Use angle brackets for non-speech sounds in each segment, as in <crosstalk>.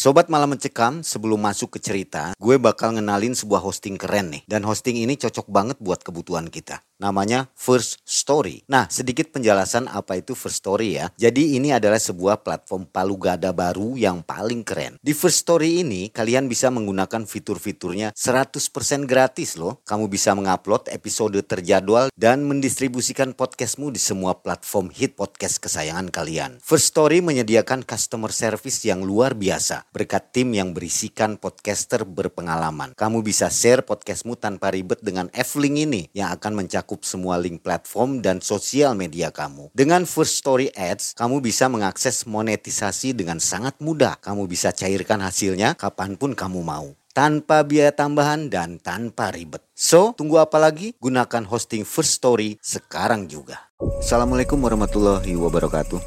Sobat Malam Mencekam, sebelum masuk ke cerita, gue bakal ngenalin sebuah hosting keren nih. Dan hosting ini cocok banget buat kebutuhan kita. Namanya First Story. Nah, sedikit penjelasan apa itu First Story ya. Jadi ini adalah sebuah platform palu gada baru yang paling keren. Di First Story ini, kalian bisa menggunakan fitur-fiturnya 100% gratis loh. Kamu bisa mengupload episode terjadwal dan mendistribusikan podcastmu di semua platform hit podcast kesayangan kalian. First Story menyediakan customer service yang luar biasa berkat tim yang berisikan podcaster berpengalaman. Kamu bisa share podcastmu tanpa ribet dengan F-Link ini yang akan mencakup semua link platform dan sosial media kamu. Dengan First Story Ads, kamu bisa mengakses monetisasi dengan sangat mudah. Kamu bisa cairkan hasilnya kapan pun kamu mau tanpa biaya tambahan dan tanpa ribet. So, tunggu apa lagi? Gunakan hosting First Story sekarang juga. Assalamualaikum warahmatullahi wabarakatuh.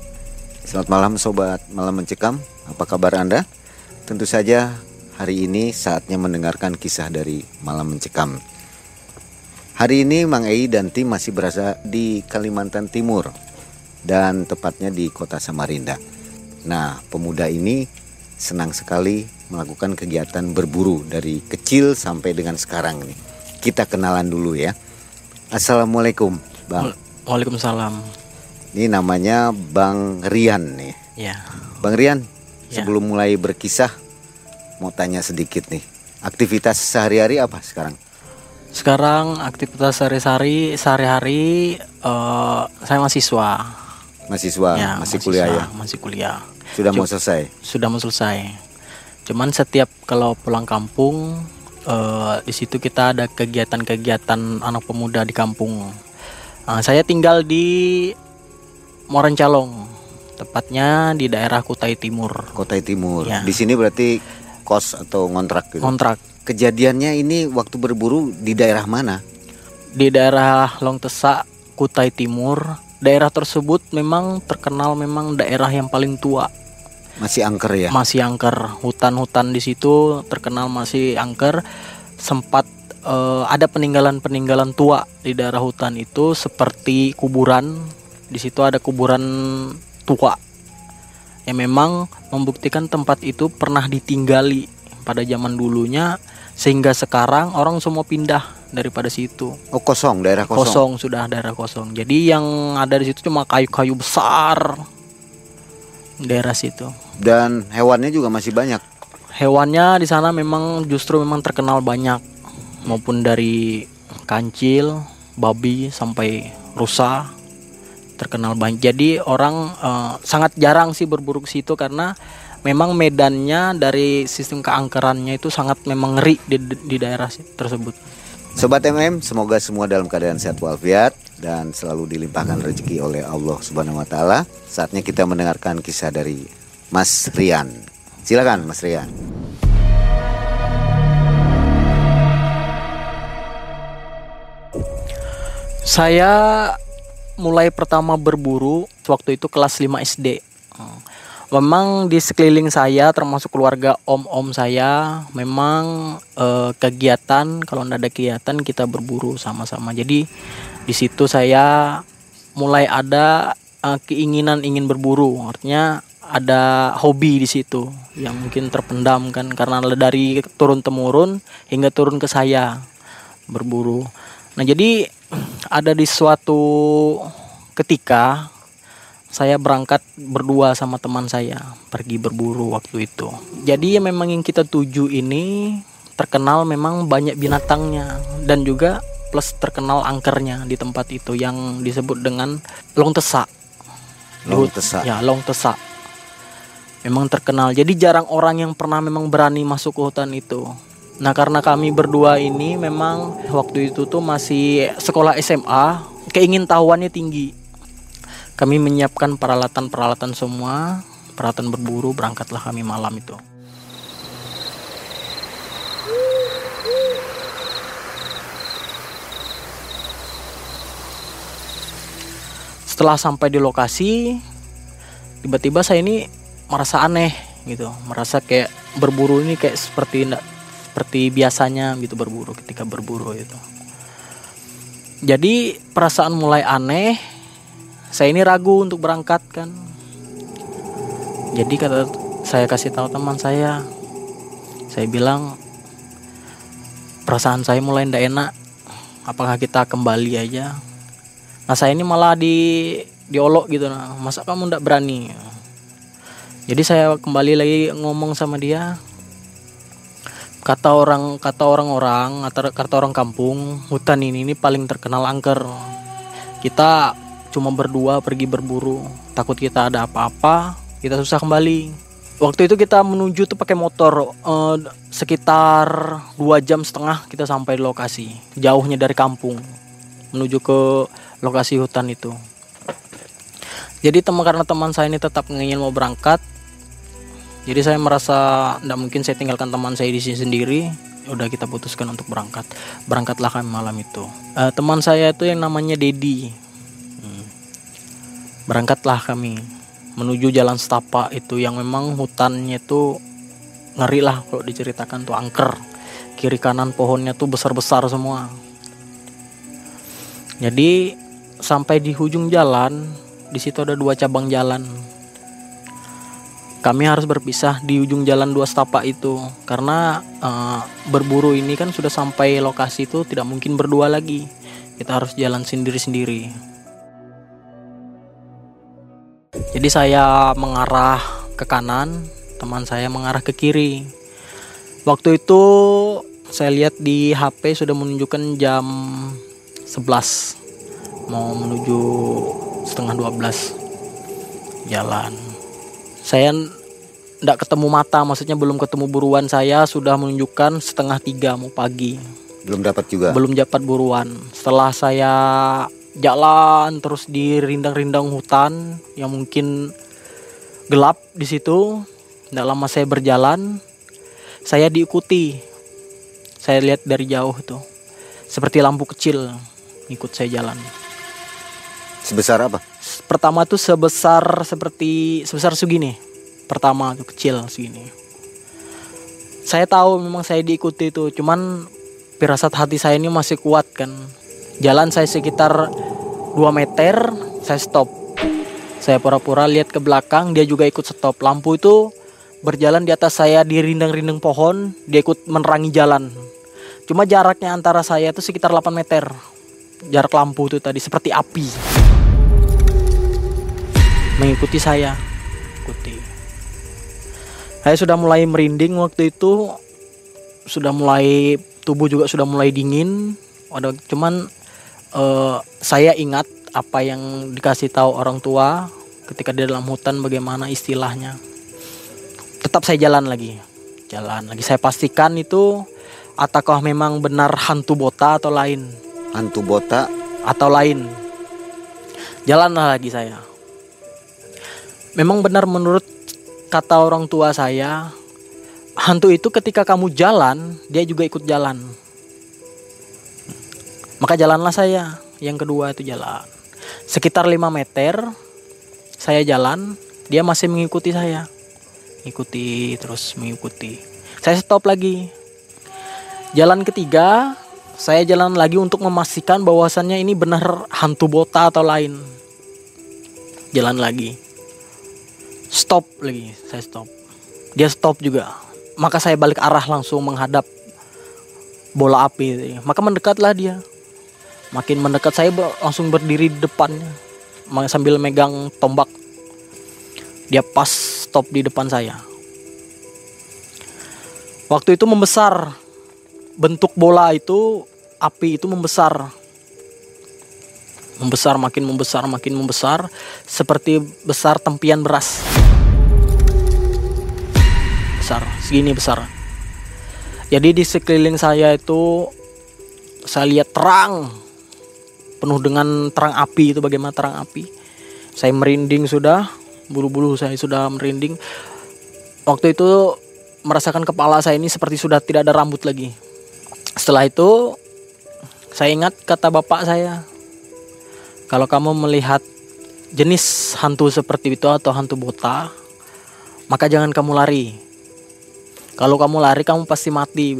Selamat malam sobat malam mencekam. Apa kabar Anda? Tentu saja hari ini saatnya mendengarkan kisah dari malam mencekam. Hari ini Mang Ei dan tim masih berada di Kalimantan Timur dan tepatnya di kota Samarinda. Nah, pemuda ini senang sekali melakukan kegiatan berburu dari kecil sampai dengan sekarang nih. Kita kenalan dulu ya. Assalamualaikum, Bang. Waalaikumsalam. Ini namanya Bang Rian nih. Ya. Bang Rian, Ya. sebelum mulai berkisah mau tanya sedikit nih. Aktivitas sehari-hari apa sekarang? Sekarang aktivitas sehari-hari sehari-hari eh, saya mahasiswa. Mahasiswa, Ya, masih mahasiswa, kuliah ya? Masih kuliah. Sudah mau selesai? Sudah mau selesai. Cuman setiap kalau pulang kampung eh, di situ kita ada kegiatan-kegiatan anak pemuda di kampung. Nah, saya tinggal di Morencalong, tepatnya di daerah Kutai Timur. Kota Timur. Ya. Di sini berarti kos atau ngontrak gitu. Kontrak Kejadiannya ini waktu berburu di daerah mana? di daerah Longtesa, Kutai Timur. Daerah tersebut memang terkenal memang daerah yang paling tua, Masih angker ya? masih angker. Hutan-hutan di situ terkenal masih angker. Sempat eh, ada peninggalan-peninggalan tua di daerah hutan itu seperti kuburan. Di situ ada kuburan tua. Yang memang membuktikan tempat itu pernah ditinggali pada zaman dulunya sehingga sekarang orang semua pindah daripada situ. Oh kosong, daerah kosong. kosong sudah daerah kosong. Jadi yang ada di situ cuma kayu-kayu besar daerah situ. Dan hewannya juga masih banyak. hewannya di sana memang justru memang terkenal banyak maupun dari kancil babi sampai rusa terkenal banyak jadi orang eh, sangat jarang sih berburu ke situ karena memang medannya dari sistem keangkerannya itu sangat memang ngeri di, di daerah tersebut Sobat MM, semoga semua dalam keadaan sehat walafiat dan selalu dilimpahkan rezeki oleh Allah Subhanahu wa taala. Saatnya kita mendengarkan kisah dari Mas Rian. Silakan Mas Rian. Saya mulai pertama berburu waktu itu kelas 5 SD. Memang di sekeliling saya termasuk keluarga om-om saya memang eh, kegiatan kalau tidak ada kegiatan kita berburu sama-sama. Jadi di situ saya mulai ada eh, keinginan ingin berburu. Artinya ada hobi di situ yang mungkin terpendam kan karena dari turun temurun hingga turun ke saya berburu. Nah, jadi ada di suatu ketika saya berangkat berdua sama teman saya pergi berburu waktu itu. Jadi ya memang yang kita tuju ini terkenal memang banyak binatangnya dan juga plus terkenal angkernya di tempat itu yang disebut dengan Long Tesa. Ya, Long Tesa. Memang terkenal. Jadi jarang orang yang pernah memang berani masuk ke hutan itu. Nah, karena kami berdua ini memang waktu itu tuh masih sekolah SMA, keingintahuannya tinggi. Kami menyiapkan peralatan-peralatan semua, peralatan berburu, berangkatlah kami malam itu. Setelah sampai di lokasi, tiba-tiba saya ini merasa aneh gitu, merasa kayak berburu ini kayak seperti seperti biasanya gitu berburu ketika berburu itu. Jadi perasaan mulai aneh, saya ini ragu untuk berangkat kan. Jadi kata saya kasih tahu teman saya saya bilang perasaan saya mulai ndak enak apakah kita kembali aja nah saya ini malah di diolok gitu nah masa kamu ndak berani jadi saya kembali lagi ngomong sama dia kata orang kata orang-orang atau kata orang kampung hutan ini ini paling terkenal angker. Kita cuma berdua pergi berburu. Takut kita ada apa-apa kita susah kembali. Waktu itu kita menuju tuh pakai motor eh, sekitar dua jam setengah kita sampai di lokasi jauhnya dari kampung menuju ke lokasi hutan itu. Jadi teman karena teman saya ini tetap ingin mau berangkat jadi saya merasa tidak mungkin saya tinggalkan teman saya di sini sendiri. Udah kita putuskan untuk berangkat. Berangkatlah kami malam itu. Eh, teman saya itu yang namanya Dedi. Hmm. berangkatlah kami menuju jalan setapak itu yang memang hutannya itu ngeri lah kalau diceritakan tuh angker. Kiri kanan pohonnya tuh besar besar semua. Jadi sampai di ujung jalan di situ ada dua cabang jalan kami harus berpisah di ujung jalan dua setapak itu. Karena eh, berburu ini kan sudah sampai lokasi itu tidak mungkin berdua lagi. Kita harus jalan sendiri-sendiri. Jadi saya mengarah ke kanan teman saya mengarah ke kiri. Waktu itu saya lihat di HP sudah menunjukkan jam 11 mau menuju setengah 12 jalan saya tidak ketemu mata maksudnya belum ketemu buruan saya sudah menunjukkan setengah tiga mau pagi. Belum dapat juga. belum dapat buruan. Setelah saya jalan terus di rindang-rindang hutan yang mungkin gelap di situ tidak lama saya berjalan saya diikuti. Saya lihat dari jauh itu. Seperti lampu kecil ikut saya jalan. Sebesar apa? Pertama tuh sebesar seperti sebesar segini. Pertama tuh kecil segini. Saya tahu memang saya diikuti itu cuman firasat hati saya ini masih kuat kan. Jalan saya sekitar 2 meter saya stop. Saya pura-pura lihat ke belakang dia juga ikut stop. Lampu itu berjalan di atas saya di rindang-rindang pohon dia ikut menerangi jalan. Cuma jaraknya antara saya itu sekitar 8 meter. Jarak lampu itu tadi seperti api mengikuti saya. Ikuti. Saya sudah mulai merinding waktu itu. Sudah mulai tubuh juga sudah mulai dingin. Ada cuman eh, saya ingat apa yang dikasih tahu orang tua ketika di dalam hutan bagaimana istilahnya. Tetap saya jalan lagi. Jalan lagi. Saya pastikan itu ataukah memang benar hantu bota atau lain? Hantu botak. atau lain. Jalanlah lagi saya memang benar menurut kata orang tua saya hantu itu ketika kamu jalan dia juga ikut jalan. Maka jalanlah saya. Yang kedua itu jalan. Sekitar 5 meter saya jalan dia masih mengikuti saya. Ikuti terus mengikuti. Saya stop lagi. Jalan ketiga saya jalan lagi untuk memastikan bahwasannya ini benar hantu bota atau lain. Jalan lagi stop lagi saya stop. Dia stop juga. Maka saya balik arah langsung menghadap bola api. Maka mendekatlah dia. Makin mendekat saya langsung berdiri di depannya. Sambil megang tombak. Dia pas stop di depan saya. Waktu itu membesar bentuk bola itu api itu membesar membesar makin membesar makin membesar seperti besar tempian beras. Besar segini besar. Jadi di sekeliling saya itu saya lihat terang penuh dengan terang api itu bagaimana terang api. Saya merinding sudah bulu-bulu saya sudah merinding. Waktu itu merasakan kepala saya ini seperti sudah tidak ada rambut lagi. Setelah itu saya ingat kata bapak saya kalau kamu melihat jenis hantu seperti itu atau hantu bota maka jangan kamu lari. Kalau kamu lari kamu pasti mati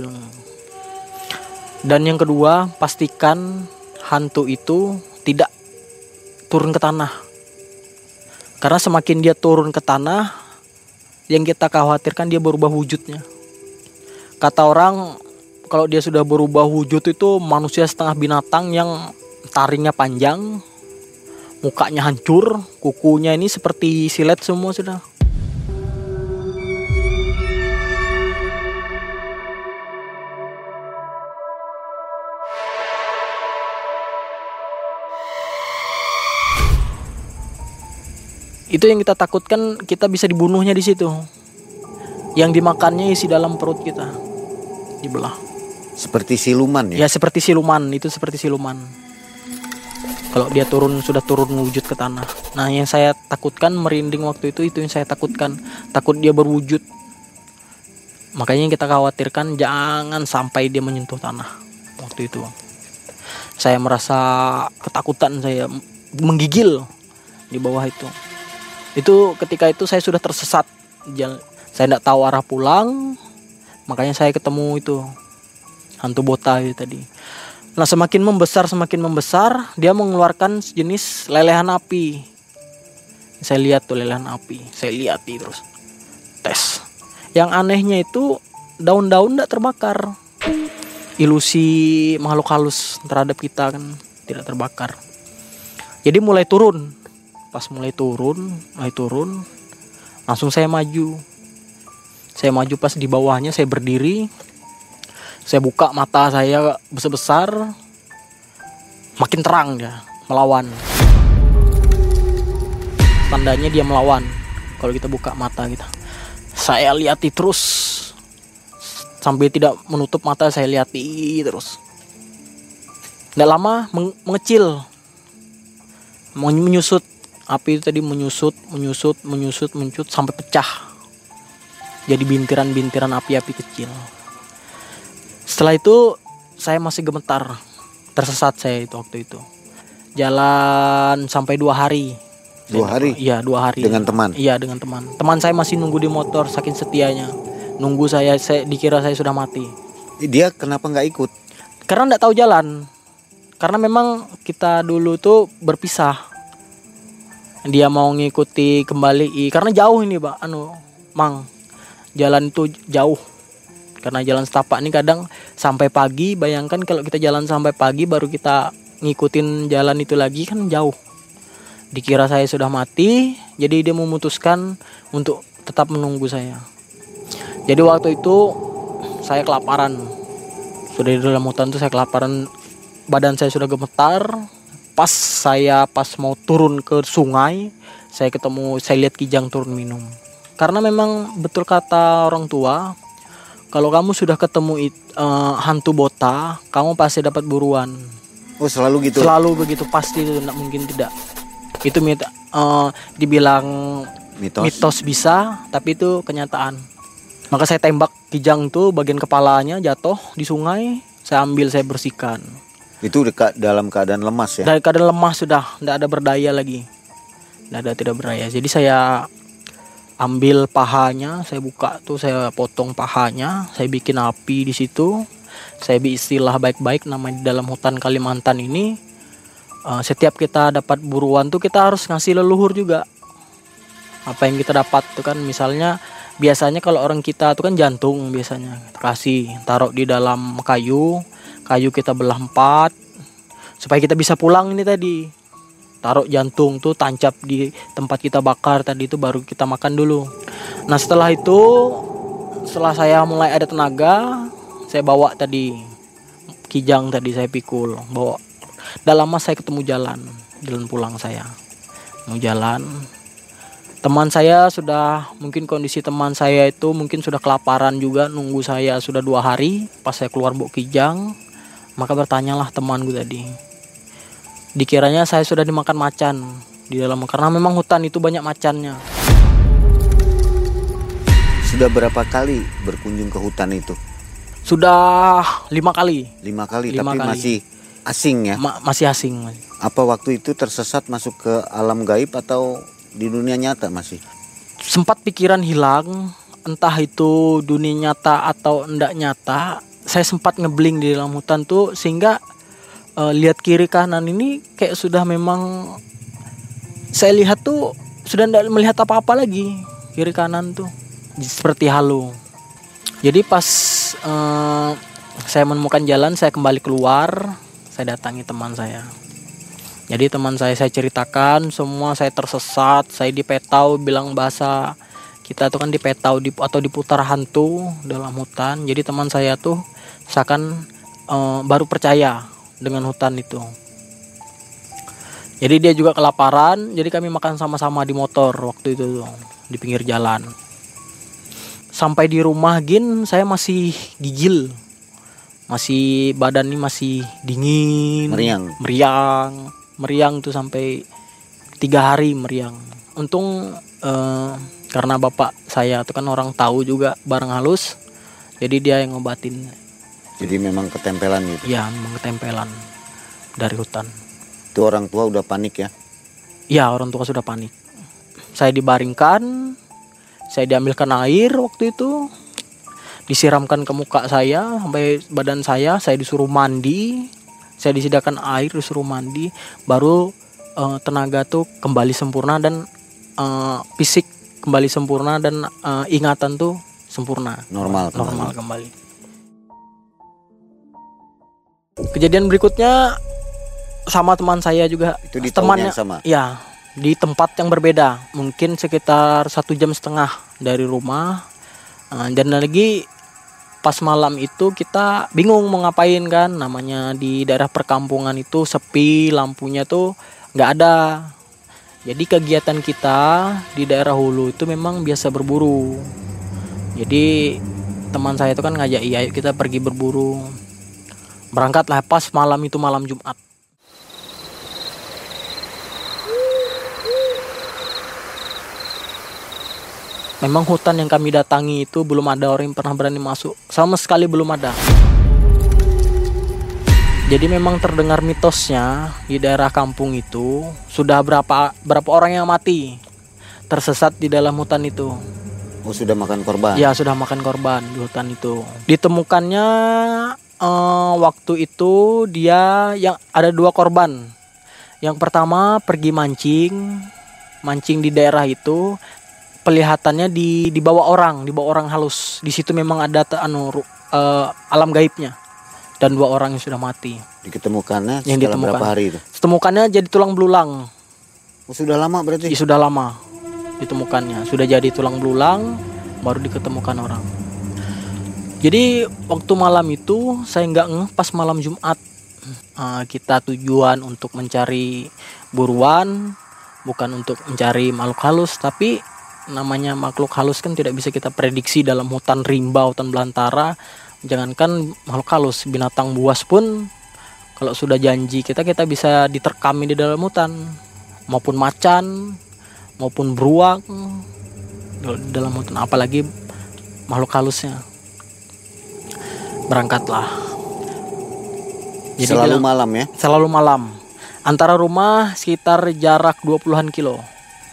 dan yang kedua pastikan hantu itu tidak turun ke tanah. Karena semakin dia turun ke tanah yang kita khawatirkan dia berubah wujudnya. Kata orang kalau dia sudah berubah wujud itu manusia setengah binatang yang taringnya panjang, mukanya hancur, kukunya ini seperti silet semua sudah. itu yang kita takutkan kita bisa dibunuhnya di situ. Yang dimakannya isi dalam perut kita dibelah. Seperti siluman ya? Ya seperti siluman itu seperti siluman kalau dia turun sudah turun wujud ke tanah. Nah yang saya takutkan merinding waktu itu itu yang saya takutkan. Takut dia berwujud. Makanya kita khawatirkan jangan sampai dia menyentuh tanah waktu itu. Saya merasa ketakutan saya menggigil di bawah itu. Itu ketika itu saya sudah tersesat. Saya tidak tahu arah pulang. Makanya saya ketemu itu hantu bota itu tadi nah semakin membesar semakin membesar dia mengeluarkan jenis lelehan api. Saya lihat tuh lelehan api. Saya lihat terus. Tes. Yang anehnya itu daun-daun tidak terbakar. Ilusi makhluk halus terhadap kita kan tidak terbakar. Jadi mulai turun. Pas mulai turun mulai turun langsung saya maju. Saya maju pas di bawahnya saya berdiri saya buka mata saya besar besar makin terang dia melawan. Tandanya dia melawan kalau kita buka mata kita saya lihat terus. Sampai tidak menutup mata saya lihat terus. Tidak lama mengecil. Menyusut. Api itu tadi menyusut menyusut menyusut menyusut sampai pecah. Jadi bintiran-bintiran api-api kecil setelah itu saya masih gemetar. Tersesat saya itu waktu itu. Jalan sampai dua hari. Dua hari? Iya dua hari. Dengan teman? Iya dengan teman. Teman saya masih nunggu di motor saking setianya. Nunggu saya saya dikira saya sudah mati. Dia kenapa nggak ikut? Karena nggak tahu jalan. Karena memang kita dulu tuh berpisah. Dia mau ngikuti kembali karena jauh ini pak. Anu mang. Jalan itu jauh karena jalan setapak ini kadang sampai pagi bayangkan kalau kita jalan sampai pagi baru kita ngikutin jalan itu lagi kan jauh. Dikira saya sudah mati jadi dia memutuskan untuk tetap menunggu saya. Jadi waktu itu saya kelaparan. Sudah di dalam hutan itu saya kelaparan. Badan saya sudah gemetar. Pas saya pas mau turun ke sungai saya ketemu saya lihat kijang turun minum. Karena memang betul kata orang tua kalau kamu sudah ketemu uh, hantu bota kamu pasti dapat buruan oh selalu gitu selalu begitu pasti itu tidak mungkin tidak itu uh, dibilang mitos. mitos bisa tapi itu kenyataan maka saya tembak kijang tuh bagian kepalanya jatuh di sungai saya ambil saya bersihkan itu dekat dalam keadaan lemas ya? Dalam keadaan lemas sudah, tidak ada berdaya lagi. Tidak ada tidak berdaya. Jadi saya ambil pahanya, saya buka tuh, saya potong pahanya, saya bikin api di situ. Saya istilah baik-baik namanya di dalam hutan Kalimantan ini. Uh, setiap kita dapat buruan tuh kita harus ngasih leluhur juga. Apa yang kita dapat tuh kan misalnya biasanya kalau orang kita tuh kan jantung biasanya kasih taruh di dalam kayu kayu kita belah empat supaya kita bisa pulang ini tadi taruh jantung tuh tancap di tempat kita bakar tadi itu baru kita makan dulu. Nah setelah itu setelah saya mulai ada tenaga saya bawa tadi kijang tadi saya pikul bawa. Dalam lama saya ketemu jalan jalan pulang saya. Mau jalan. Teman saya sudah mungkin kondisi teman saya itu mungkin sudah kelaparan juga nunggu saya sudah dua hari pas saya keluar bawa kijang maka bertanyalah temanku tadi. Dikiranya saya sudah dimakan macan di dalam karena memang hutan itu banyak macannya. Sudah berapa kali berkunjung ke hutan itu? Sudah lima kali. Lima kali, lima tapi kali. masih asing ya? Ma masih asing. Apa waktu itu tersesat masuk ke alam gaib atau di dunia nyata masih? Sempat pikiran hilang, entah itu dunia nyata atau enggak nyata saya sempat ngebling di dalam hutan tuh sehingga uh, lihat kiri kanan ini kayak sudah memang saya lihat tuh sudah tidak melihat apa-apa lagi kiri kanan tuh seperti halu. Jadi pas eh, saya menemukan jalan, saya kembali keluar, saya datangi teman saya. Jadi teman saya saya ceritakan semua saya tersesat, saya dipetau bilang bahasa kita tuh kan dipetau di, atau diputar hantu dalam hutan. Jadi teman saya tuh seakan eh, baru percaya dengan hutan itu. Jadi dia juga kelaparan, jadi kami makan sama-sama di motor waktu itu di pinggir jalan. Sampai di rumah gin saya masih gigil. Masih badan ini masih dingin, Meriang. meriang, meriang tuh sampai tiga hari meriang. Untung eh, karena bapak saya tuh kan orang tahu juga barang halus, jadi dia yang ngobatin. Jadi memang ketempelan gitu. Ya, memang ketempelan dari hutan. Itu orang tua udah panik ya. Ya orang tua sudah panik. Saya dibaringkan, saya diambilkan air waktu itu, disiramkan ke muka saya sampai badan saya, saya disuruh mandi, saya disediakan air disuruh mandi, baru eh, tenaga tuh kembali sempurna dan eh, fisik kembali sempurna dan eh, ingatan tuh sempurna, Normal kembali. normal kembali. Kejadian berikutnya sama teman saya juga Itu di temannya sama. Ya, di tempat yang berbeda, mungkin sekitar satu jam setengah dari rumah. Eh, Dan lagi pas malam itu kita bingung mau ngapain kan, namanya di daerah perkampungan itu sepi, lampunya tuh nggak ada. Jadi kegiatan kita di daerah hulu itu memang biasa berburu. Jadi teman saya itu kan ngajak iya kita pergi berburu. Berangkatlah pas malam itu malam Jumat. Memang hutan yang kami datangi itu belum ada orang yang pernah berani masuk. Sama sekali belum ada. Jadi memang terdengar mitosnya di daerah kampung itu sudah berapa berapa orang yang mati tersesat di dalam hutan itu. Oh sudah makan korban. Ya sudah makan korban di hutan itu. Ditemukannya eh, waktu itu dia yang ada dua korban. Yang pertama pergi mancing, mancing di daerah itu, pelihatannya di dibawa orang, dibawa orang halus. Di situ memang ada anu eh, alam gaibnya dan dua orang yang sudah mati. Diketemukannya Yang setelah ditemukan. berapa hari itu? Temukannya jadi tulang belulang. Oh, sudah lama berarti. Ya, sudah lama ditemukannya sudah jadi tulang belulang baru diketemukan orang jadi waktu malam itu saya nggak ngeh pas malam Jumat. Eh, kita tujuan untuk mencari buruan bukan untuk mencari makhluk halus tapi namanya makhluk halus kan tidak bisa kita prediksi dalam hutan rimba hutan belantara. Jangankan makhluk halus binatang buas pun kalau sudah janji kita kita bisa diterkami di dalam hutan. Maupun macan maupun beruang dalam hutan. Apalagi makhluk halusnya berangkatlah. Jadi Selalu bilang- malam ya. selalu malam. Antara rumah sekitar jarak 20-an kilo.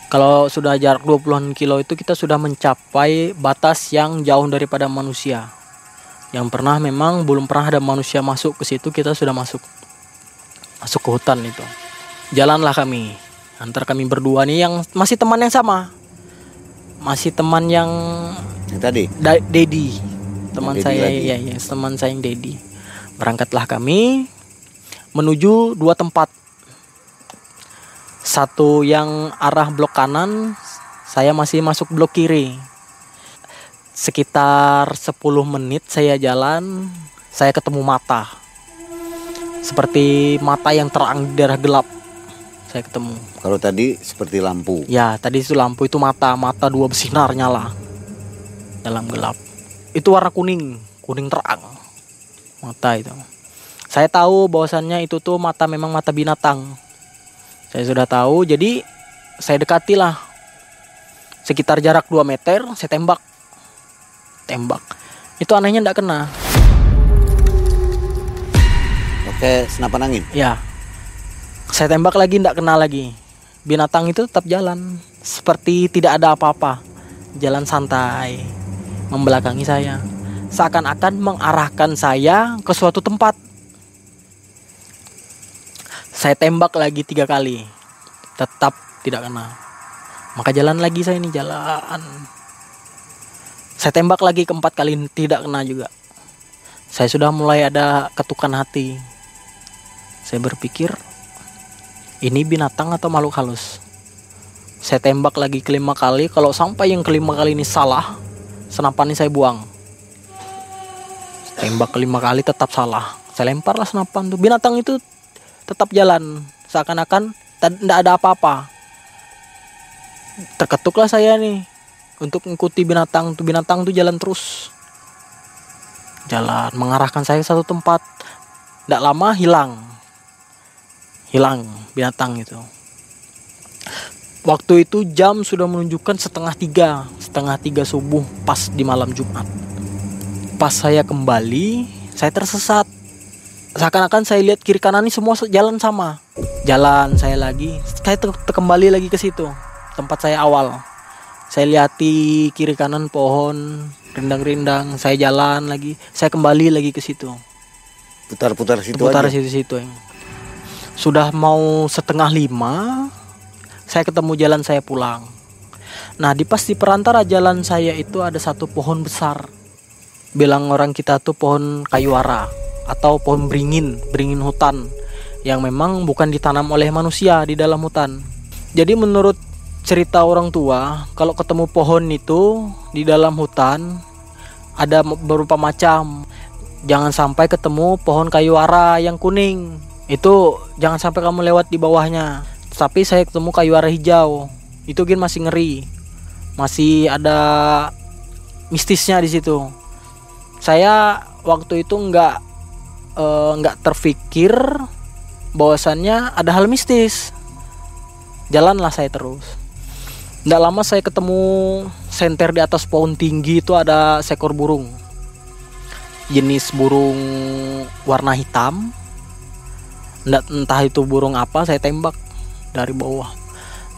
Kalau sudah jarak 20-an kilo itu kita sudah mencapai batas yang jauh daripada manusia. Yang pernah memang belum pernah ada manusia masuk ke situ kita sudah masuk. Masuk ke hutan itu. Jalanlah kami. Antar kami berdua nih yang masih teman yang sama. Masih teman yang Yang tadi. Da- Dedi teman saya ya, ya teman saya yang Dedi berangkatlah kami menuju dua tempat. Satu yang arah blok kanan saya masih masuk blok kiri. Sekitar 10 menit saya jalan saya ketemu mata. Seperti mata yang terang di daerah gelap saya ketemu. Kalau tadi seperti lampu. Ya, tadi itu lampu itu mata, mata dua bersinar nyala dalam gelap. Itu warna kuning, kuning terang. Mata itu. Saya tahu bahwasannya itu tuh mata memang mata binatang. Saya sudah tahu, jadi saya dekatilah. Sekitar jarak 2 meter, saya tembak. Tembak. Itu anehnya ndak kena. Oke, senapan angin. Ya. Saya tembak lagi ndak kena lagi. Binatang itu tetap jalan seperti tidak ada apa-apa. Jalan santai membelakangi saya. Seakan-akan mengarahkan saya ke suatu tempat. Saya tembak lagi tiga kali. Tetap tidak kena. Maka jalan lagi saya ini jalan. Saya tembak lagi keempat kali tidak kena juga. Saya sudah mulai ada ketukan hati. Saya berpikir ini binatang atau makhluk halus. Saya tembak lagi kelima kali. Kalau sampai yang kelima kali ini salah, senapan ini saya buang. Tembak kelima kali tetap salah. Saya lemparlah senapan tuh. Binatang itu tetap jalan. Seakan-akan tidak ada apa-apa. Terketuklah saya nih untuk mengikuti binatang tuh binatang tuh jalan terus jalan mengarahkan saya ke satu tempat tidak lama hilang hilang binatang itu waktu itu jam sudah menunjukkan setengah tiga setengah tiga subuh pas di malam Jumat. Pas saya kembali saya tersesat. Seakan-akan saya lihat kiri kanan ini semua jalan sama. Jalan saya lagi saya kembali lagi ke situ tempat saya awal. Saya lihati kiri kanan pohon rindang-rindang saya jalan lagi saya kembali lagi ke situ. Putar-putar situ putar situ-situ yang sudah mau setengah lima saya ketemu jalan saya pulang. Nah di pas di perantara jalan saya itu ada satu pohon besar. Bilang orang kita tuh pohon kayu ara atau pohon beringin beringin hutan yang memang bukan ditanam oleh manusia di dalam hutan. Jadi menurut cerita orang tua kalau ketemu pohon itu di dalam hutan ada beberapa macam. Jangan sampai ketemu pohon kayu ara yang kuning. Itu jangan sampai kamu lewat di bawahnya tapi saya ketemu kayu ara hijau. Itu gin masih ngeri. Masih ada mistisnya di situ. Saya waktu itu nggak eh, nggak uh, terfikir bahwasannya ada hal mistis. Jalanlah saya terus. Tidak lama saya ketemu senter di atas pohon tinggi itu ada seekor burung. Jenis burung warna hitam. Nggak, entah itu burung apa, saya tembak dari bawah.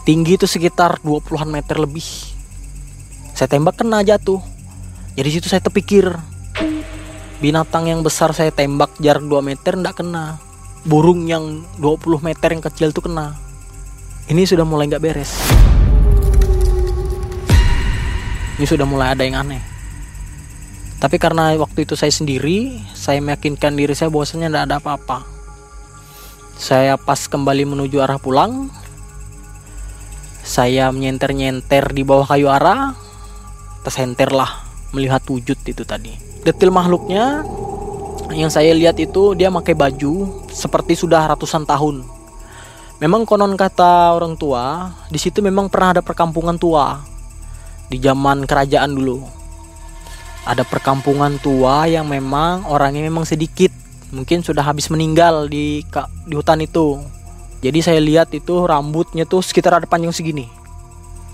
Tinggi itu sekitar 20-an meter lebih. Saya tembak kena jatuh. Jadi situ saya terpikir binatang yang besar saya tembak jarak 2 meter ndak kena. Burung yang 20 meter yang kecil itu kena. Ini sudah mulai nggak beres ini sudah mulai ada yang aneh tapi karena waktu itu saya sendiri saya meyakinkan diri saya bahwasanya tidak ada apa-apa saya pas kembali menuju arah pulang. Saya menyenter-nyenter di bawah kayu ara. Tersenter lah melihat wujud itu tadi. Detil makhluknya yang saya lihat itu dia pakai baju seperti sudah ratusan tahun. Memang konon kata orang tua di situ memang pernah ada perkampungan tua. Di zaman kerajaan dulu. Ada perkampungan tua yang memang orangnya memang sedikit mungkin sudah habis meninggal di di hutan itu. Jadi saya lihat itu rambutnya tuh sekitar ada panjang segini.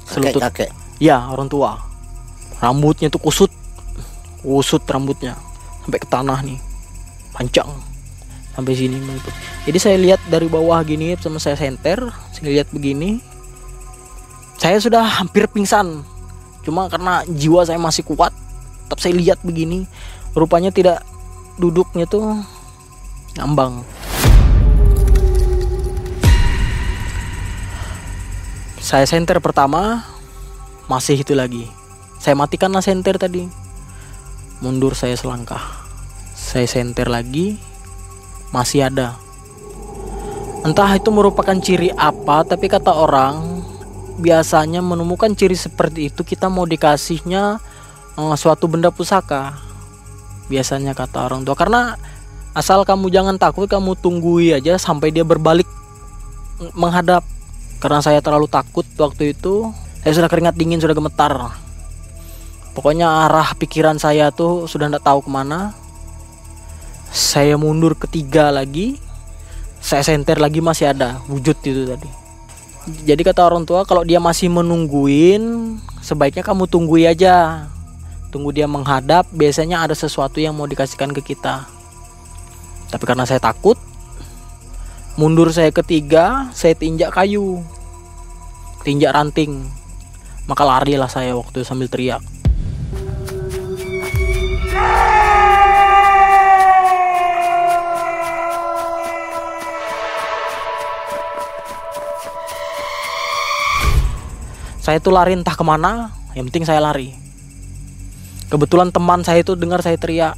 Selutut. kakek, ya orang tua. Rambutnya tuh kusut. Kusut rambutnya. Sampai ke tanah nih. Panjang. Sampai sini jadi saya lihat dari bawah gini sama saya senter saya lihat begini. Saya sudah hampir pingsan. Cuma karena jiwa saya masih kuat tetap saya lihat begini. Rupanya tidak duduknya tuh ngambang. Saya senter pertama masih itu lagi. Saya matikanlah senter tadi. Mundur saya selangkah. Saya senter lagi masih ada. Entah itu merupakan ciri apa tapi kata orang biasanya menemukan ciri seperti itu kita mau dikasihnya uh, suatu benda pusaka. Biasanya kata orang tua. Karena asal kamu jangan takut kamu tunggui aja sampai dia berbalik menghadap. Karena saya terlalu takut waktu itu. Saya sudah keringat dingin sudah gemetar. Pokoknya arah pikiran saya tuh sudah tidak tahu ke mana. Saya mundur ketiga lagi. Saya senter lagi masih ada wujud itu tadi. Jadi kata orang tua kalau dia masih menungguin sebaiknya kamu tunggui aja. Tunggu dia menghadap biasanya ada sesuatu yang mau dikasihkan ke kita tapi karena saya takut mundur saya ketiga saya tinjak kayu tinjak ranting. Maka larilah saya waktu sambil teriak. Saya tuh lari entah ke mana yang penting saya lari. Kebetulan teman saya itu dengar saya teriak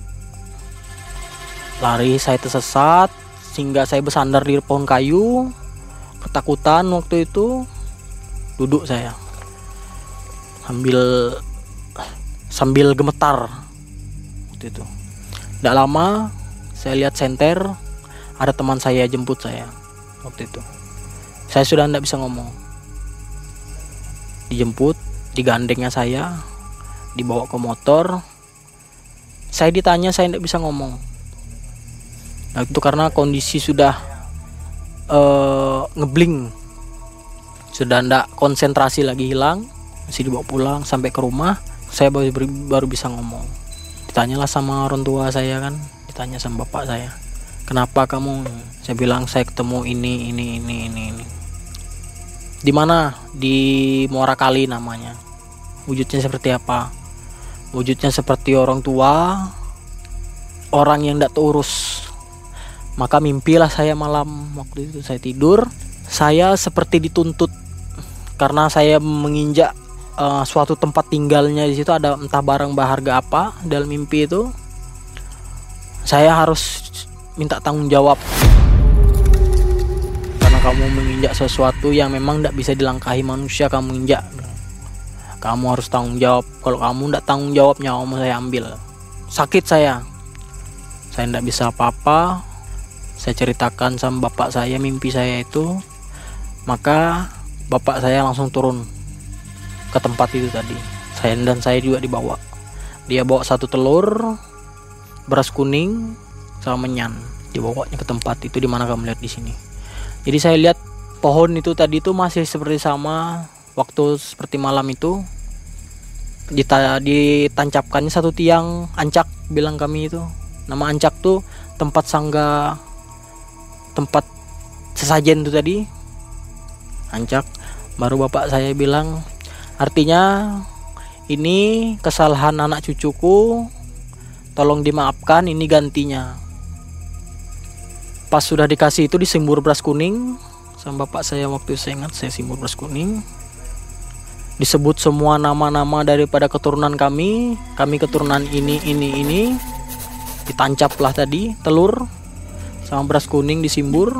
lari saya tersesat sehingga saya bersandar di pohon kayu. Ketakutan waktu itu duduk saya. Sambil sambil gemetar waktu itu. Tidak lama saya lihat senter ada teman saya jemput saya waktu itu. Saya sudah tidak bisa ngomong. Dijemput digandengnya saya dibawa ke motor. Saya ditanya saya tidak bisa ngomong nah itu karena kondisi sudah uh, ngebling. Sudah tidak konsentrasi lagi hilang masih dibawa pulang sampai ke rumah saya baru baru bisa ngomong. Ditanyalah sama orang tua saya kan ditanya sama bapak saya kenapa kamu? Saya bilang saya ketemu ini ini ini ini ini. Di mana? Di Muara Kali namanya. Wujudnya seperti apa? Wujudnya seperti orang tua orang yang tidak terurus maka mimpilah saya malam waktu itu saya tidur. Saya seperti dituntut. Karena saya menginjak uh, suatu tempat tinggalnya di situ ada entah barang berharga apa dalam mimpi itu saya harus minta tanggung jawab. Karena kamu menginjak sesuatu yang memang tidak bisa dilangkahi manusia kamu injak. Kamu harus tanggung jawab. Kalau kamu tidak tanggung jawab nyawamu saya ambil. Sakit saya. Saya tidak bisa apa-apa saya ceritakan sama bapak saya mimpi saya itu maka bapak saya langsung turun ke tempat itu tadi. Saya dan saya juga dibawa. Dia bawa satu telur beras kuning sama menyan. Dibawanya ke tempat itu di mana kamu lihat di sini. Jadi saya lihat pohon itu tadi itu masih seperti sama waktu seperti malam itu. Dita ditancapkannya satu tiang ancak bilang kami itu. Nama ancak tuh tempat sangga tempat sesajen itu tadi. Ancak baru bapak saya bilang artinya ini kesalahan anak cucuku. Tolong dimaafkan ini gantinya. Pas sudah dikasih itu disimbur beras kuning sama bapak saya waktu saya ingat saya simbur beras kuning. Disebut semua nama-nama daripada keturunan kami kami keturunan ini ini ini. Ditancaplah tadi telur sama beras kuning disimbur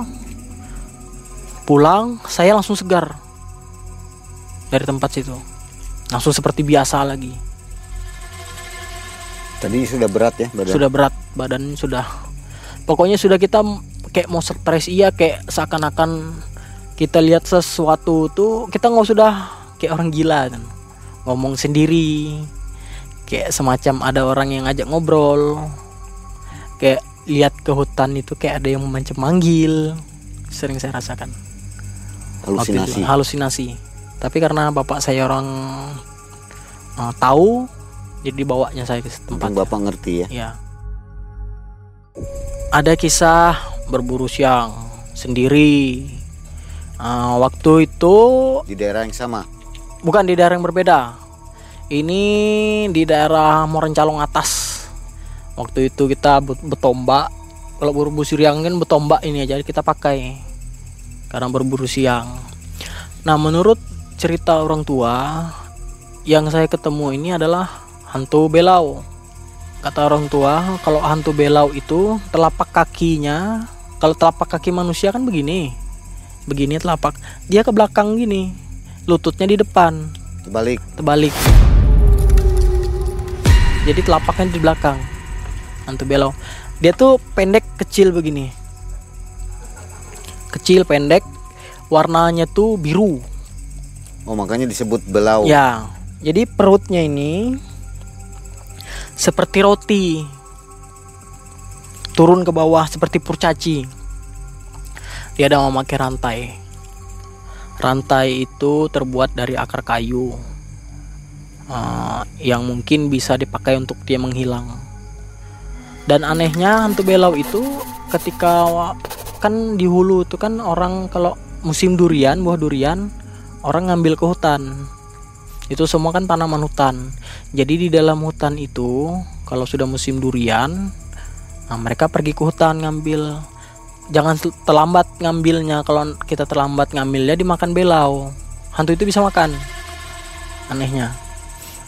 pulang saya langsung segar. Dari tempat situ. Langsung seperti biasa lagi. Tadi sudah berat ya badan? Sudah berat badan sudah. Pokoknya sudah kita kayak mau stres iya kayak seakan-akan kita lihat sesuatu tuh kita nggak sudah kayak orang gila kan. Ngomong sendiri kayak semacam ada orang yang ngajak ngobrol. Kayak lihat ke hutan itu kayak ada yang macam manggil sering saya rasakan. Halusinasi. Halusinasi. Tapi karena bapak saya orang uh, tahu jadi bawanya saya ke tempat. Bapak ngerti ya. Ya ada kisah berburu siang sendiri. Uh, waktu itu di daerah yang sama? Bukan di daerah yang berbeda. Ini di daerah Morencalong atas waktu itu kita bertombak kalau berburu siang kan bertombak ini aja kita pakai karena berburu siang nah menurut cerita orang tua yang saya ketemu ini adalah hantu belau. Kata orang tua, kalau hantu belau itu telapak kakinya, kalau telapak kaki manusia kan begini. Begini telapak, dia ke belakang gini. Lututnya di depan. Terbalik. Terbalik. Jadi telapaknya di belakang. Hantu belau. Dia tuh pendek kecil begini. Kecil pendek, warnanya tuh biru Oh makanya disebut belau. Ya, jadi perutnya ini seperti roti turun ke bawah seperti kurcaci. Dia ada memakai rantai. Rantai itu terbuat dari akar kayu uh, yang mungkin bisa dipakai untuk dia menghilang. Dan anehnya hantu belau itu ketika kan di hulu itu kan orang kalau musim durian buah durian orang ngambil ke hutan. Itu semua kan tanaman hutan. Jadi di dalam hutan itu kalau sudah musim durian nah mereka pergi ke hutan ngambil. Jangan terlambat ngambilnya. Kalau kita terlambat ngambilnya dimakan belau. Hantu itu bisa makan. Anehnya.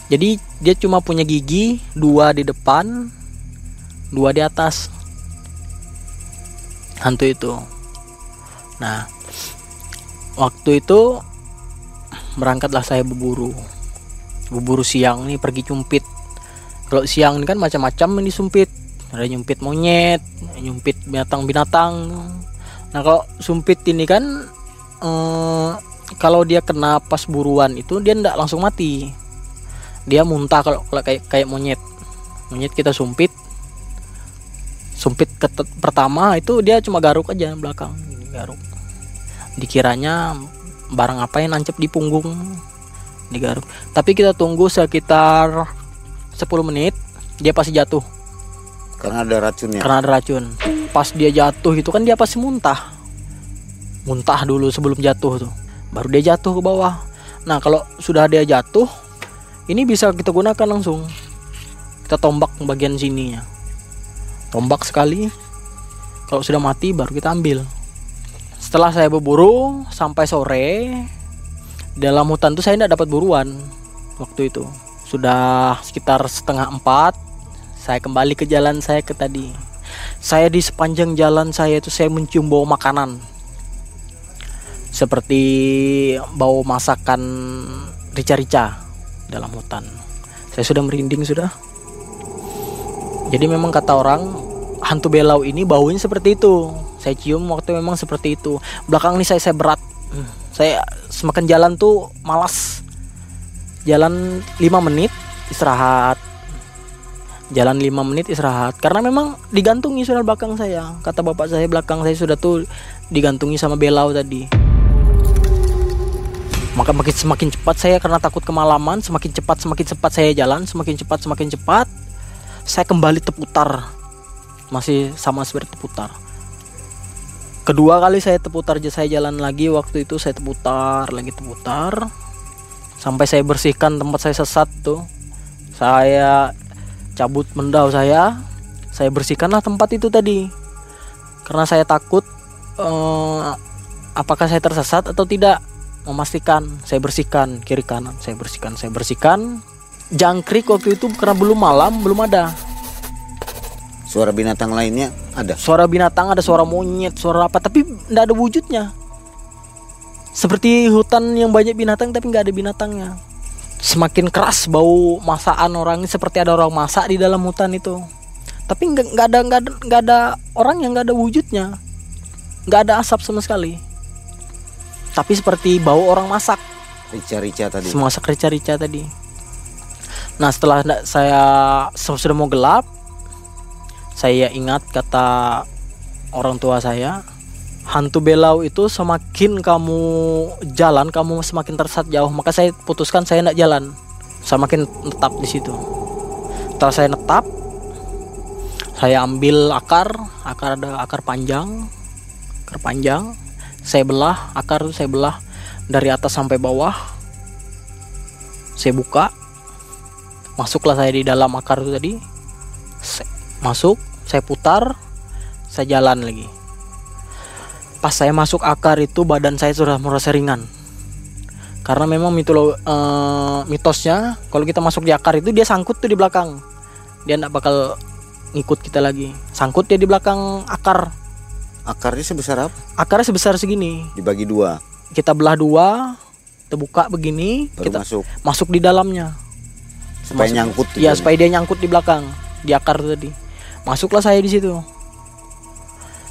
Jadi dia cuma punya gigi dua di depan dua di atas. Hantu itu. Nah waktu itu berangkatlah saya berburu. Berburu siang nih pergi cumpit. Kalau siang ini kan macam-macam ini sumpit. Ada nyumpit monyet nyumpit binatang-binatang. Nah kalau sumpit ini kan eh, kalau dia kena pas buruan itu dia ndak langsung mati. Dia muntah kalau kayak kayak monyet. Monyet kita sumpit sumpit pertama itu dia cuma garuk aja belakang garuk. Dikiranya barang apa yang nancep di punggung digaruk. Tapi kita tunggu sekitar 10 menit dia pasti jatuh. Karena ada racunnya. karena ada racun. Pas dia jatuh itu kan dia pasti muntah. Muntah dulu sebelum jatuh tuh. Baru dia jatuh ke bawah. Nah kalau sudah dia jatuh ini bisa kita gunakan langsung. Kita tombak bagian sininya tombak sekali. Kalau sudah mati baru kita ambil. Setelah saya berburu sampai sore dalam hutan tuh saya tidak dapat buruan waktu itu. Sudah sekitar setengah empat saya kembali ke jalan saya ke tadi. Saya di sepanjang jalan saya itu saya mencium bau makanan. Seperti bau masakan rica-rica dalam hutan. Saya sudah merinding sudah jadi memang kata orang hantu belau ini baunya seperti itu. Saya cium waktu memang seperti itu. Belakang ini saya saya berat. Hmm, saya semakin jalan tuh malas. Jalan 5 menit istirahat. Jalan 5 menit istirahat. Karena memang digantungi sudah belakang saya. Kata bapak saya belakang saya sudah tuh digantungi sama belau tadi. Maka makin semakin cepat saya karena takut kemalaman semakin cepat semakin cepat saya jalan semakin cepat semakin cepat saya kembali terputar masih sama seperti terputar kedua kali saya terputar saya jalan lagi waktu itu saya terputar lagi terputar sampai saya bersihkan tempat saya sesat tuh. Saya cabut mendau saya. Saya bersihkanlah tempat itu tadi. Karena saya takut eh, apakah saya tersesat atau tidak memastikan. Saya bersihkan kiri kanan saya bersihkan saya bersihkan jangkrik waktu itu karena belum malam belum ada. Suara binatang lainnya ada. suara binatang ada suara monyet suara apa tapi tidak ada wujudnya. Seperti hutan yang banyak binatang tapi nggak ada binatangnya. Semakin keras bau masakan orang ini seperti ada orang masak di dalam hutan itu. Tapi nggak ada nggak ada nggak ada orang yang nggak ada wujudnya. Nggak ada asap sama sekali. Tapi seperti bau orang masak. Rica-rica tadi. semua masak rica-rica tadi nah setelah saya sudah mau gelap saya ingat kata orang tua saya hantu belau itu semakin kamu jalan kamu semakin tersesat jauh. Maka saya putuskan saya tidak jalan saya makin netap di situ. Setelah saya netap saya ambil akar akar ada akar panjang akar panjang saya belah akar itu saya belah dari atas sampai bawah. Saya buka masuklah saya di dalam akar itu tadi. Saya- masuk saya putar saya jalan lagi. Pas saya masuk akar itu badan saya sudah merasa ringan. Karena memang mitolo eh, mitosnya kalau kita masuk di akar itu dia sangkut tuh di belakang. Dia tidak bakal ngikut kita lagi. Sangkut dia di belakang akar. Akarnya sebesar apa? akarnya sebesar segini. Dibagi dua, kita belah dua terbuka begini baru kita masuk. masuk di dalamnya Supaya Masuk- nyangkut. Iya tujuannya. supaya dia nyangkut di belakang di akar tadi. Masuklah saya di situ.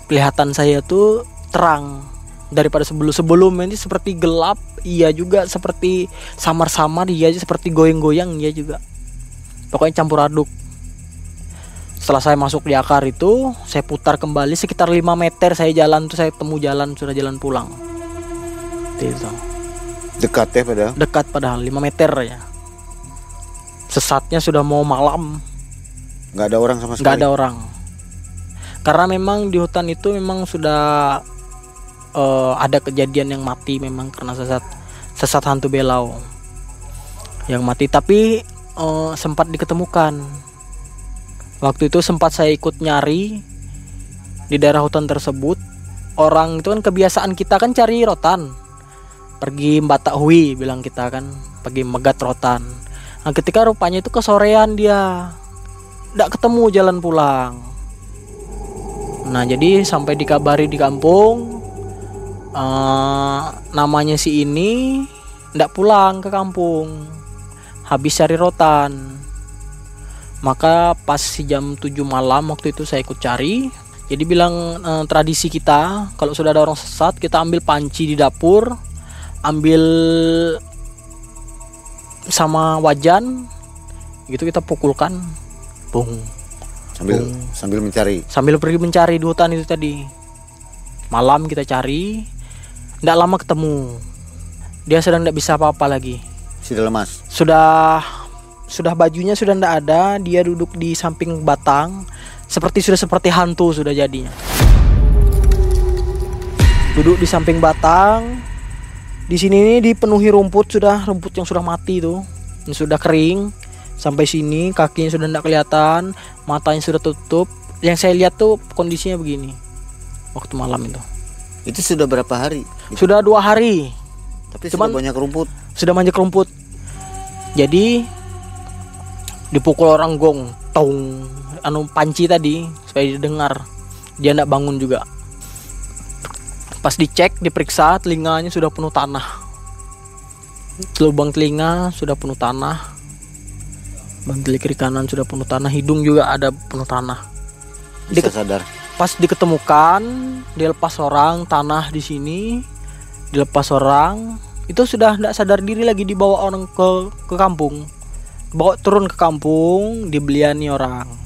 Kelihatan saya tuh terang daripada sebelum sebelum ini seperti gelap. Iya juga seperti samar-samar. Iya seperti goyang-goyang. Iya juga. Pokoknya campur aduk. Setelah saya masuk di akar itu, saya putar kembali sekitar 5 meter saya jalan tuh saya temu jalan sudah jalan pulang. Itu Dekat ya padahal. dekat padahal 5 meter ya. Sesatnya sudah mau malam, Nggak ada orang sama sekali. nggak ada orang. Karena memang di hutan itu memang sudah eh, ada kejadian yang mati memang karena sesat sesat hantu belau yang mati. Tapi eh, sempat diketemukan. Waktu itu sempat saya ikut nyari di daerah hutan tersebut. Orang itu kan kebiasaan kita kan cari rotan. Pergi Batak Hui bilang kita kan. Pergi megat rotan Nah, ketika rupanya itu kesorean dia, tidak ketemu jalan pulang. Nah, jadi sampai dikabari di kampung, uh, namanya si ini tidak pulang ke kampung, habis cari rotan. Maka pas si jam 7 malam waktu itu saya ikut cari, jadi bilang uh, tradisi kita kalau sudah ada orang sesat kita ambil panci di dapur, ambil sama wajan gitu kita pukulkan. Bung. Sambil bung. sambil mencari. Sambil pergi mencari di hutan itu tadi. Malam kita cari tidak lama ketemu. Dia sedang tidak bisa apa-apa lagi. Sudah lemas sudah sudah bajunya sudah tidak ada dia duduk di samping batang. Seperti sudah seperti hantu sudah jadinya. Duduk di samping batang di sini ini dipenuhi rumput sudah rumput yang sudah mati tuh yang sudah kering sampai sini kakinya sudah tidak kelihatan matanya sudah tutup. Yang saya lihat tuh kondisinya begini waktu malam itu. Itu sudah berapa hari? Sudah dua hari. Tapi Cuman, sudah banyak rumput. sudah banyak rumput. Jadi dipukul orang gong tong anu panci tadi supaya didengar dia tidak bangun juga Pas dicek, diperiksa, telinganya sudah penuh tanah. Lubang telinga sudah penuh tanah. Bang telik kiri kanan sudah penuh tanah, hidung juga ada penuh tanah. Bisa Diket sadar. Pas diketemukan, dilepas orang tanah di sini, dilepas orang, itu sudah tidak sadar diri lagi dibawa orang ke ke kampung. Bawa turun ke kampung, dibeliani orang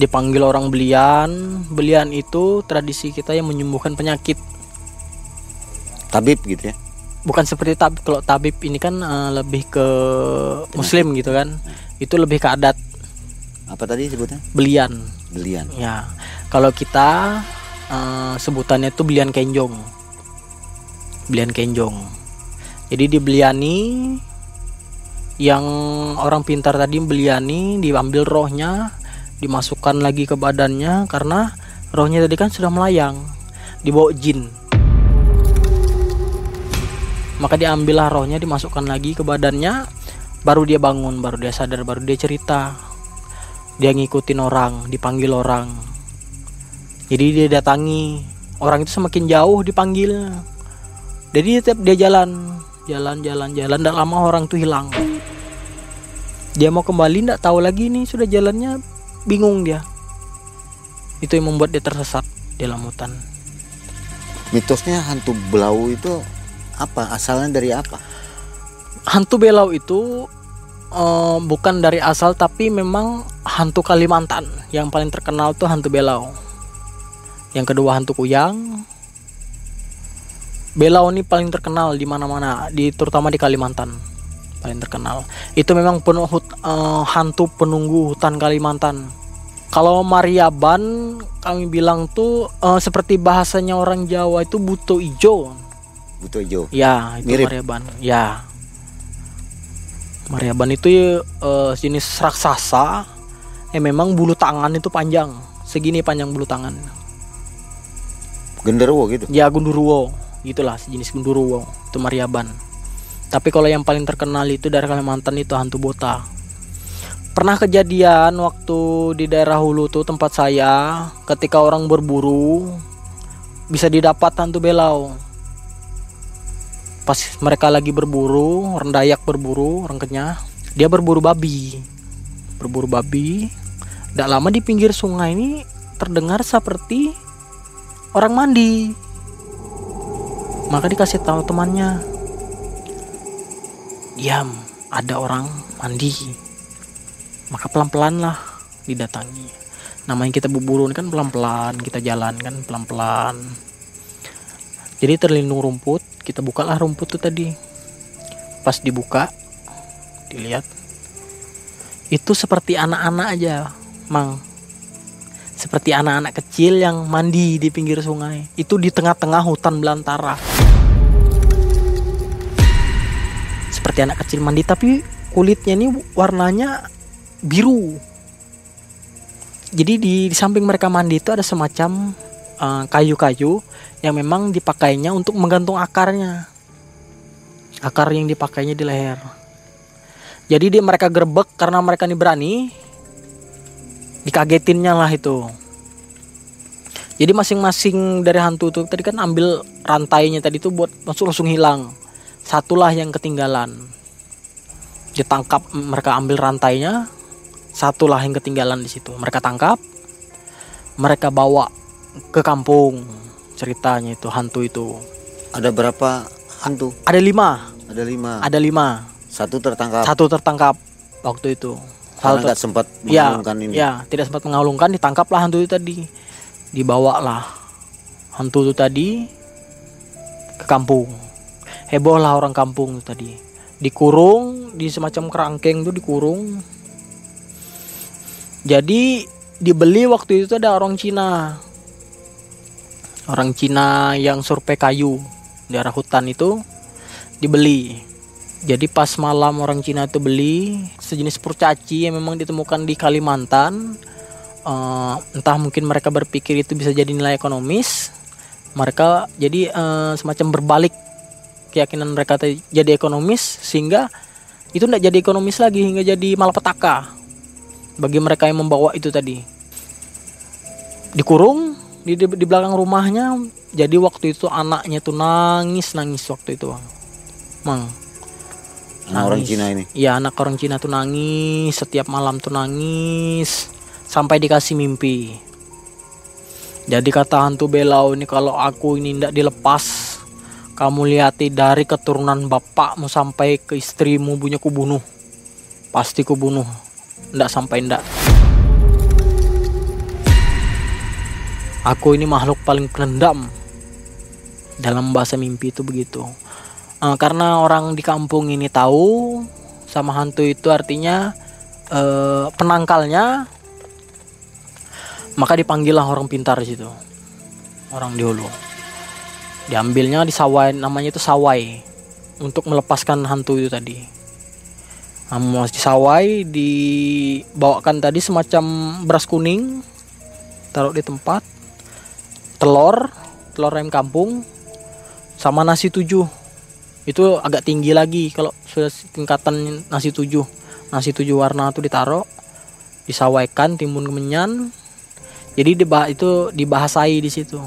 dipanggil orang belian. Belian itu tradisi kita yang menyembuhkan penyakit. Tabib gitu ya? Bukan seperti tabib kalau tabib ini kan uh, lebih ke penyakit. muslim gitu kan. Hmm. itu lebih ke adat. Apa tadi sebutnya belian. Belian. Ya. Kalau kita uh, sebutannya itu belian kenjong. Belian kenjong. Jadi di beliani yang orang pintar tadi beliani diambil rohnya dimasukkan lagi ke badannya karena rohnya tadi kan sudah melayang. Dibawa jin. Maka diambillah rohnya dimasukkan lagi ke badannya baru dia bangun baru dia sadar baru dia cerita. Dia ngikutin orang dipanggil orang. Jadi dia datangi. Orang itu semakin jauh dipanggil. Jadi tiap dia jalan jalan jalan jalan tidak lama orang itu hilang. Dia mau kembali tidak tahu lagi nih sudah jalannya bingung dia. Itu yang membuat dia tersesat di dalam hutan mitosnya hantu belau itu apa? Asalnya dari apa? Hantu belau itu uh, bukan dari asal tapi memang hantu Kalimantan. Yang paling terkenal tuh hantu belau. Yang kedua hantu kuyang. Belau ini paling terkenal di mana-mana di terutama di Kalimantan paling terkenal. Itu memang penuh uh, hantu penunggu hutan Kalimantan. Kalau Mariaban kami bilang tuh uh, seperti bahasanya orang Jawa itu buto ijo. Buto ijo? Ya itu Mirip. Mariaban ya. Mariaban itu uh, jenis raksasa yang memang bulu tangan itu panjang. Segini panjang bulu tangan. Genderuwo gitu? Ya genderuwo gitulah sejenis genderuwo itu Mariaban tapi kalau yang paling terkenal itu dari Kalimantan itu hantu bota. Pernah kejadian waktu di daerah Hulu tuh tempat saya ketika orang berburu bisa didapat hantu belau. Pas mereka lagi berburu, orang Dayak berburu, orang Kenyah, dia berburu babi. Berburu babi. Tidak lama di pinggir sungai ini terdengar seperti orang mandi. Maka dikasih tahu temannya, diam ada orang mandi. Maka pelan-pelan lah didatangi. Namanya kita berburu kan pelan-pelan kita jalan kan pelan-pelan. Jadi terlindung rumput kita bukalah rumput tuh tadi. Pas dibuka dilihat. Itu seperti anak-anak aja mang. Seperti anak-anak kecil yang mandi di pinggir sungai. Itu di tengah-tengah hutan belantara seperti anak kecil mandi tapi kulitnya ini warnanya biru jadi di, di samping mereka mandi itu ada semacam eh, kayu-kayu uh, yang memang dipakainya untuk menggantung akarnya akar yang dipakainya di leher Jadi dia mereka gerbek karena mereka ini berani. Dikagetinnya lah itu. Jadi masing-masing dari hantu itu tadi kan ambil rantainya tadi itu buat langsung langsung hilang. Satulah yang ketinggalan. Ditangkap mereka ambil rantainya. Satulah yang ketinggalan di situ. Mereka tangkap. Mereka bawa ke kampung. Ceritanya itu hantu itu. Ada berapa hantu? Ada lima. Ada lima. Ada lima. Satu tertangkap. Satu tertangkap waktu itu. Satu- nggak sempat ya, mengalungkan ini. ya, tidak sempat mengalungkan, ditangkaplah hantu itu tadi. Dibawa lah hantu itu tadi ke kampung. Heboh lah orang kampung tadi. Dikurung di semacam kerangkeng tuh dikurung. Jadi dibeli waktu itu ada orang Cina. Orang Cina yang survei kayu di arah hutan itu dibeli. Jadi pas malam orang Cina itu beli sejenis kurcaci yang memang ditemukan di Kalimantan. Eh, entah mungkin mereka berpikir itu bisa jadi nilai ekonomis. Mereka jadi eh, semacam berbalik keyakinan mereka jadi ekonomis sehingga itu tidak jadi ekonomis lagi hingga jadi malapetaka bagi mereka yang membawa itu tadi. Dikurung di, di, di belakang rumahnya. Jadi waktu itu anaknya tuh nangis nangis waktu itu, Bang. Mang. Nah, orang. Cina ini. Iya anak orang Cina tuh nangis setiap malam tuh nangis sampai dikasih mimpi. Jadi kata hantu belau ini kalau aku ini tidak dilepas, kamu lihati dari keturunan bapakmu sampai ke istrimu punya kubunuh. Pasti kubunuh. Ndak sampai ndak. Aku ini makhluk paling pendendam. Dalam bahasa mimpi itu begitu. Eh, karena orang di kampung ini tahu sama hantu itu artinya eh, penangkalnya maka dipanggillah orang pintar di situ orang di diambilnya di sawai namanya itu sawai. Untuk melepaskan hantu itu tadi. Nah, di sawai dibawakan tadi semacam beras kuning. Taruh di tempat. Telur telur ayam kampung sama nasi tujuh. Itu agak tinggi lagi kalau sudah tingkatan nasi tujuh. Nasi tujuh warna itu ditaruh disawaikan timbun kemenyan. Jadi dibah itu dibahasai di situ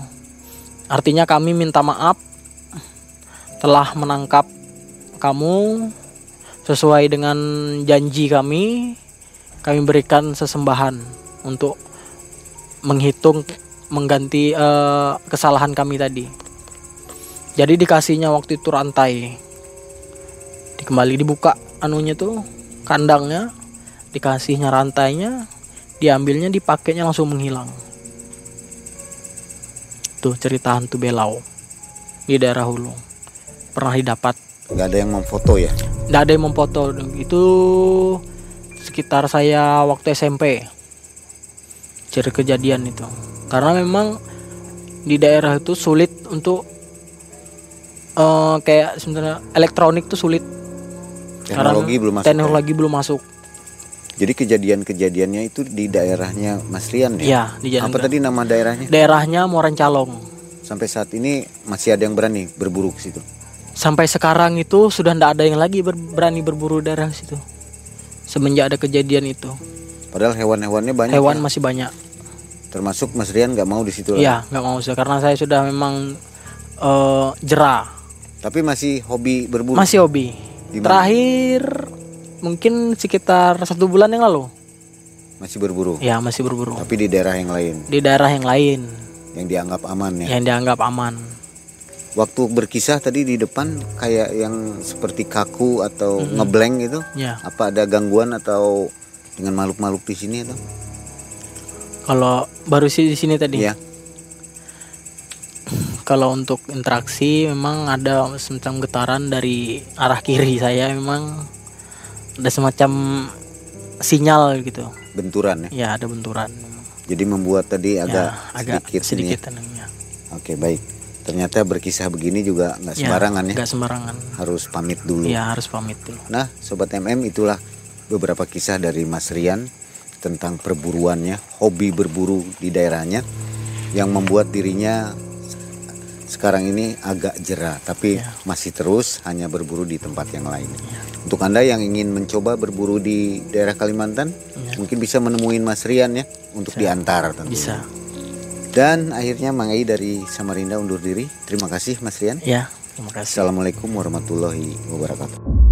artinya kami minta maaf telah menangkap kamu sesuai dengan janji kami. Kami berikan sesembahan untuk menghitung mengganti eh, kesalahan kami tadi. Jadi dikasihnya waktu itu rantai. Dikembali dibuka anunya tuh kandangnya. Dikasihnya rantainya diambilnya dipakainya langsung menghilang tuh cerita hantu belau di daerah hulu pernah didapat? Nggak ada yang memfoto ya? Nggak ada yang memfoto. Itu sekitar saya waktu SMP ciri kejadian itu. Karena memang di daerah itu sulit untuk eh, kayak sebenarnya elektronik tuh sulit. Teknologi Karena belum masuk ya? teknologi belum masuk jadi kejadian-kejadiannya itu di daerahnya Mas Rian ya ya di jalan apa tadi nama daerahnya daerahnya Moran Calong sampai saat ini masih ada yang berani berburu ke situ sampai sekarang itu sudah tidak ada yang lagi ber- berani berburu daerah situ semenjak ada kejadian itu padahal hewan-hewannya banyak hewan ya. masih banyak termasuk Mas Rian nggak mau di situ lagi. Iya, nggak mau sih karena saya sudah memang eh jerah. tapi masih hobi berburu Masih hobi. Di mana? Terakhir mungkin sekitar satu bulan yang lalu. masih berburu? Ya masih berburu. Tapi di daerah yang lain? Di daerah yang lain. Yang dianggap aman ya? Yang dianggap aman. waktu berkisah tadi di depan kayak yang seperti kaku atau ngeblank gitu? Ya, apa ada gangguan atau dengan makhluk-makhluk di sini atau? Kalau baru sih di sini tadi. ya <clears throat> Kalau untuk interaksi memang ada semacam getaran dari arah kiri saya memang ada semacam sinyal gitu. benturan ya Ya ada benturan. jadi membuat tadi agak ya, agak sedikit, ini sedikit ya. tenangnya. oke baik ternyata berkisah begini juga nggak Ya, sembarangan ya nggak sembarangan. harus pamit dulu Ya harus pamit dulu. Nah, Sobat MM itulah beberapa kisah dari Mas Rian tentang perburuannya, hobi berburu di daerahnya yang membuat dirinya sekarang ini agak jerah, tapi Ya. masih terus hanya berburu di tempat yang lain. Untuk Anda yang ingin mencoba berburu di daerah Kalimantan, Ya. mungkin bisa menemuin Mas Rian ya untuk diantar tentunya. Bisa. Dan akhirnya Mang Ai dari Samarinda undur diri. Terima kasih Mas Rian. Ya, terima kasih. Assalamualaikum warahmatullahi wabarakatuh.